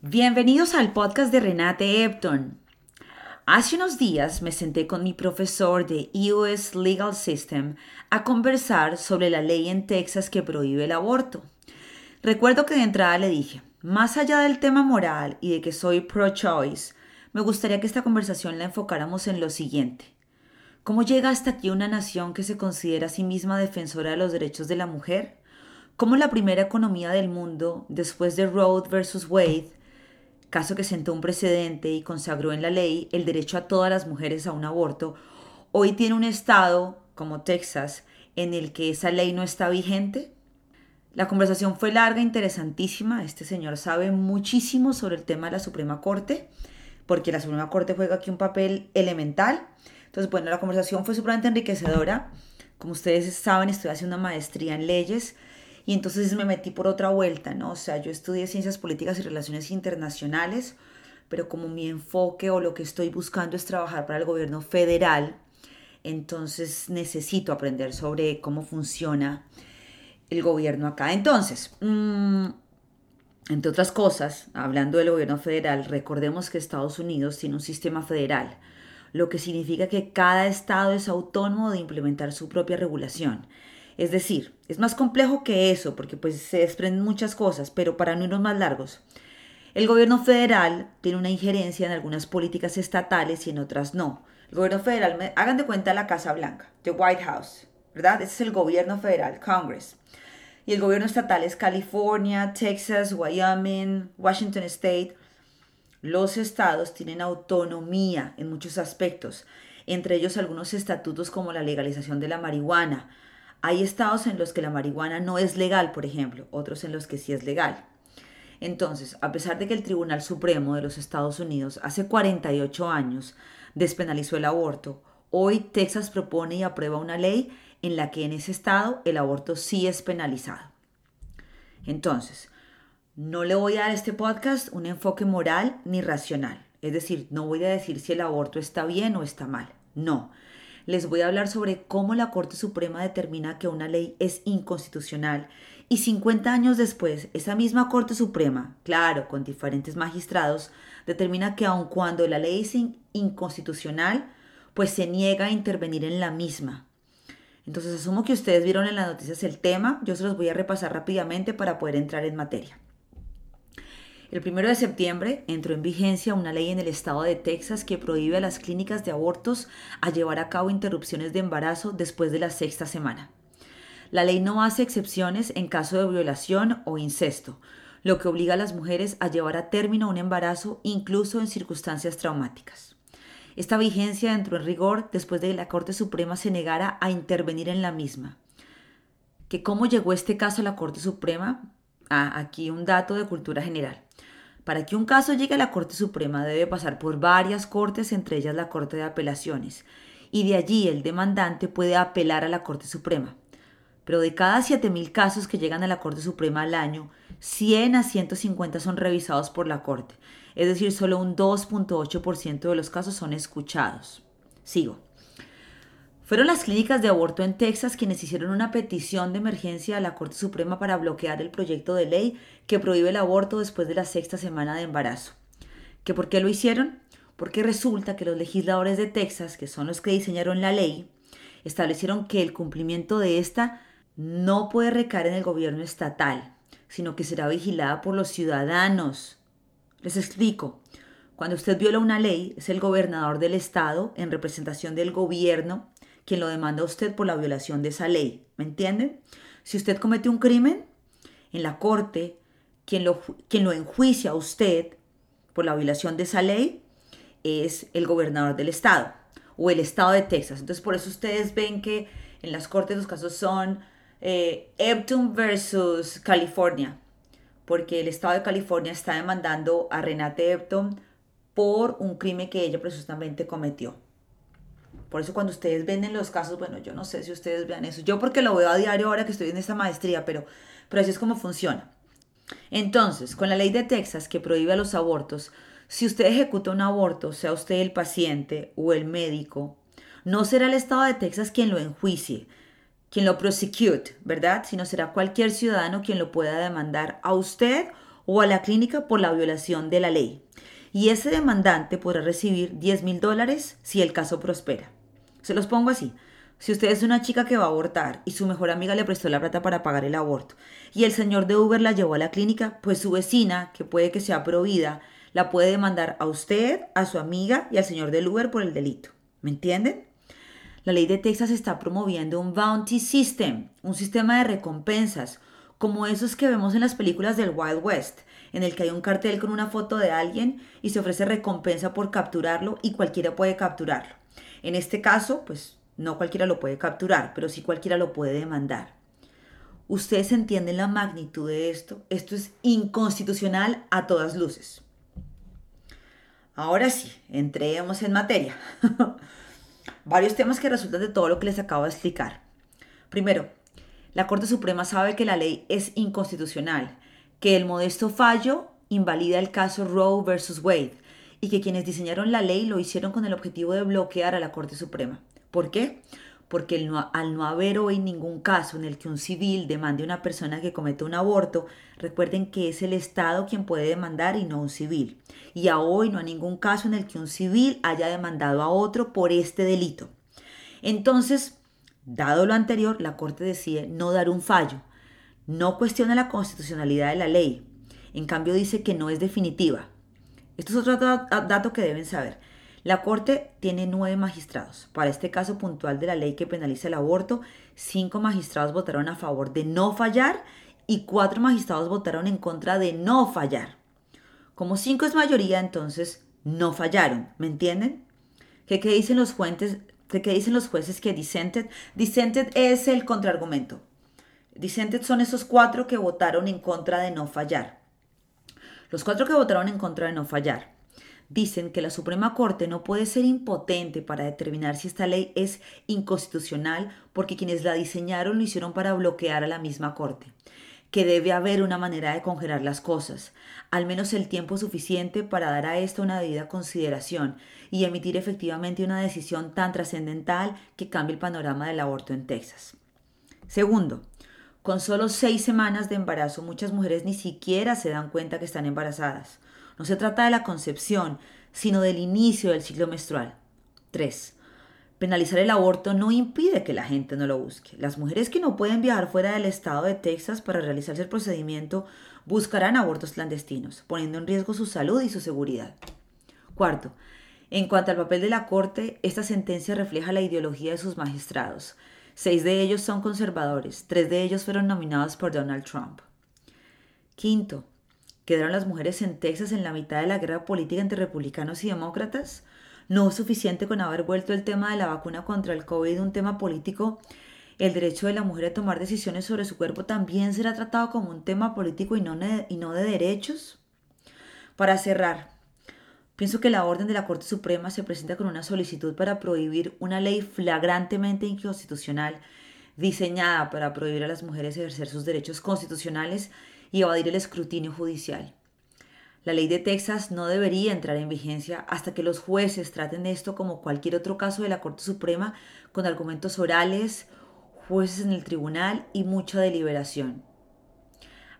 Bienvenidos al podcast de Renate Epton. Hace unos días me senté con mi profesor de US Legal System a conversar sobre la ley en Texas que prohíbe el aborto. Recuerdo que de entrada le dije, más allá del tema moral y de que soy pro-choice, me gustaría que esta conversación la enfocáramos en lo siguiente. ¿Cómo llega hasta aquí una nación que se considera a sí misma defensora de los derechos de la mujer? ¿Cómo la primera economía del mundo, después de Roe versus Wade, caso que sentó un precedente y consagró en la ley el derecho a todas las mujeres a un aborto, hoy tiene un estado como Texas en el que esa ley no está vigente? La conversación fue larga, interesantísima. Este señor sabe muchísimo sobre el tema de la Suprema Corte, porque la Suprema Corte juega aquí un papel elemental. Entonces, bueno, la conversación fue supremamente enriquecedora. Como ustedes saben, estoy haciendo una maestría en leyes y entonces me metí por otra vuelta, ¿no? O sea, yo estudié ciencias políticas y relaciones internacionales, pero como mi enfoque o lo que estoy buscando es trabajar para el gobierno federal, entonces necesito aprender sobre cómo funciona el gobierno acá. Entonces, mm, entre otras cosas, hablando del gobierno federal, recordemos que Estados Unidos tiene un sistema federal, lo que significa que cada estado es autónomo de implementar su propia regulación. Es decir, es más complejo que eso, porque pues se desprenden muchas cosas, pero para no más largos. El gobierno federal tiene una injerencia en algunas políticas estatales y en otras no. El gobierno federal, hagan de cuenta la Casa Blanca, the White House, ¿verdad? Ese es el gobierno federal, Congress. Y el gobierno estatal es California, Texas, Wyoming, Washington State. Los estados tienen autonomía en muchos aspectos, entre ellos algunos estatutos como la legalización de la marihuana, hay estados en los que la marihuana no es legal, por ejemplo, otros en los que sí es legal. Entonces, a pesar de que el Tribunal Supremo de los Estados Unidos hace 48 años despenalizó el aborto, hoy Texas propone y aprueba una ley en la que en ese estado el aborto sí es penalizado. Entonces, no le voy a dar a este podcast un enfoque moral ni racional. Es decir, no voy a decir si el aborto está bien o está mal. No, les voy a hablar sobre cómo la Corte Suprema determina que una ley es inconstitucional y 50 años después, esa misma Corte Suprema, claro, con diferentes magistrados, determina que aun cuando la ley es inconstitucional, pues se niega a intervenir en la misma. Entonces asumo que ustedes vieron en las noticias el tema, yo se los voy a repasar rápidamente para poder entrar en materia. El 1 de septiembre entró en vigencia una ley en el estado de Texas que prohíbe a las clínicas de abortos a llevar a cabo interrupciones de embarazo después de la sexta semana. La ley no hace excepciones en caso de violación o incesto, lo que obliga a las mujeres a llevar a término un embarazo incluso en circunstancias traumáticas. Esta vigencia entró en rigor después de que la Corte Suprema se negara a intervenir en la misma. ¿Que ¿Cómo llegó este caso a la Corte Suprema? Ah, aquí un dato de cultura general. Para que un caso llegue a la Corte Suprema debe pasar por varias cortes, entre ellas la Corte de Apelaciones, y de allí el demandante puede apelar a la Corte Suprema. Pero de cada 7.000 casos que llegan a la Corte Suprema al año, 100 a 150 son revisados por la Corte, es decir, solo un 2.8% de los casos son escuchados. Sigo. Fueron las clínicas de aborto en Texas quienes hicieron una petición de emergencia a la Corte Suprema para bloquear el proyecto de ley que prohíbe el aborto después de la sexta semana de embarazo. ¿Que por qué lo hicieron? Porque resulta que los legisladores de Texas, que son los que diseñaron la ley, establecieron que el cumplimiento de esta no puede recaer en el gobierno estatal, sino que será vigilada por los ciudadanos. Les explico. Cuando usted viola una ley, es el gobernador del estado, en representación del gobierno, quien lo demanda a usted por la violación de esa ley. ¿Me entienden? Si usted comete un crimen, en la corte, quien lo, quien lo enjuicia a usted por la violación de esa ley es el gobernador del estado o el estado de Texas. Entonces, por eso ustedes ven que en las cortes los casos son eh, Epton versus California, porque el estado de California está demandando a Renate Epton por un crimen que ella presuntamente cometió. Por eso cuando ustedes ven en los casos, bueno, yo no sé si ustedes vean eso. Yo porque lo veo a diario ahora que estoy en esta maestría, pero, pero así es como funciona. Entonces, con la ley de Texas que prohíbe los abortos, Si usted ejecuta un aborto, sea usted el paciente o el médico, no será el Estado de Texas quien lo enjuicie, quien lo prosecute, ¿verdad? Sino será cualquier ciudadano quien lo pueda demandar a usted o a la clínica por la violación de la ley. Y ese demandante podrá recibir 10 mil dólares si el caso prospera. Se los pongo así. Si usted es una chica que va a abortar y su mejor amiga le prestó la plata para pagar el aborto y el señor de Uber la llevó a la clínica, pues su vecina, que puede que sea provida, la puede demandar a usted, a su amiga y al señor del Uber por el delito. ¿Me entienden? La ley de Texas está promoviendo un bounty system, un sistema de recompensas, como esos que vemos en las películas del Wild West, en el que hay un cartel con una foto de alguien y se ofrece recompensa por capturarlo y cualquiera puede capturarlo. En este caso, pues no cualquiera lo puede capturar, pero sí cualquiera lo puede demandar. ¿Ustedes entienden la magnitud de esto? Esto es inconstitucional a todas luces. Ahora sí, entremos en materia. Varios temas que resultan de todo lo que les acabo de explicar. Primero, la Corte Suprema sabe que la ley es inconstitucional, que el modesto fallo invalida el caso Roe versus Wade y que quienes diseñaron la ley lo hicieron con el objetivo de bloquear a la Corte Suprema. ¿Por qué? Porque al no haber hoy ningún caso en el que un civil demande a una persona que cometa un aborto, recuerden que es el Estado quien puede demandar y no un civil. Y a hoy no hay ningún caso en el que un civil haya demandado a otro por este delito. Entonces, dado lo anterior, la Corte decide no dar un fallo. No cuestiona la constitucionalidad de la ley. En cambio dice que no es definitiva. Esto es otro dato que deben saber. La Corte tiene nueve magistrados. Para este caso puntual de la ley que penaliza el aborto, cinco magistrados votaron a favor de no fallar y cuatro magistrados votaron en contra de no fallar. Como cinco es mayoría, entonces no fallaron. ¿Me entienden? ¿Qué, dicen los jueces? ¿Qué, dicen los jueces que dissented? Dissented es el contraargumento. Dissented son esos cuatro que votaron en contra de no fallar. Los cuatro que votaron en contra de no fallar dicen que la Suprema Corte no puede ser impotente para determinar si esta ley es inconstitucional porque quienes la diseñaron lo hicieron para bloquear a la misma Corte, que debe haber una manera de congelar las cosas, al menos el tiempo suficiente para dar a esto una debida consideración y emitir efectivamente una decisión tan trascendental que cambie el panorama del aborto en Texas. Segundo, con solo seis semanas de embarazo muchas mujeres ni siquiera se dan cuenta que están embarazadas. No se trata de la concepción, sino del inicio del ciclo menstrual. 3. Penalizar el aborto no impide que la gente no lo busque. Las mujeres que no pueden viajar fuera del estado de Texas para realizarse el procedimiento buscarán abortos clandestinos, poniendo en riesgo su salud y su seguridad. Cuarto, en cuanto al papel de la Corte, esta sentencia refleja la ideología de sus magistrados. Seis de ellos son conservadores, tres de ellos fueron nominados por Donald Trump. Quinto, ¿Quedaron las mujeres en Texas en la mitad de la guerra política entre republicanos y demócratas? ¿No es suficiente con haber vuelto el tema de la vacuna contra el COVID un tema político? ¿El derecho de la mujer a tomar decisiones sobre su cuerpo también será tratado como un tema político y no, y no de derechos? Para cerrar, pienso que la orden de la Corte Suprema se presenta con una solicitud para prohibir una ley flagrantemente inconstitucional diseñada para prohibir a las mujeres ejercer sus derechos constitucionales y evadir el escrutinio judicial. La ley de Texas no debería entrar en vigencia hasta que los jueces traten esto como cualquier otro caso de la Corte Suprema con argumentos orales, jueces en el tribunal y mucha deliberación.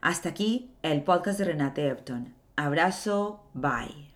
Hasta aquí el podcast de Renate Epton. Abrazo, bye.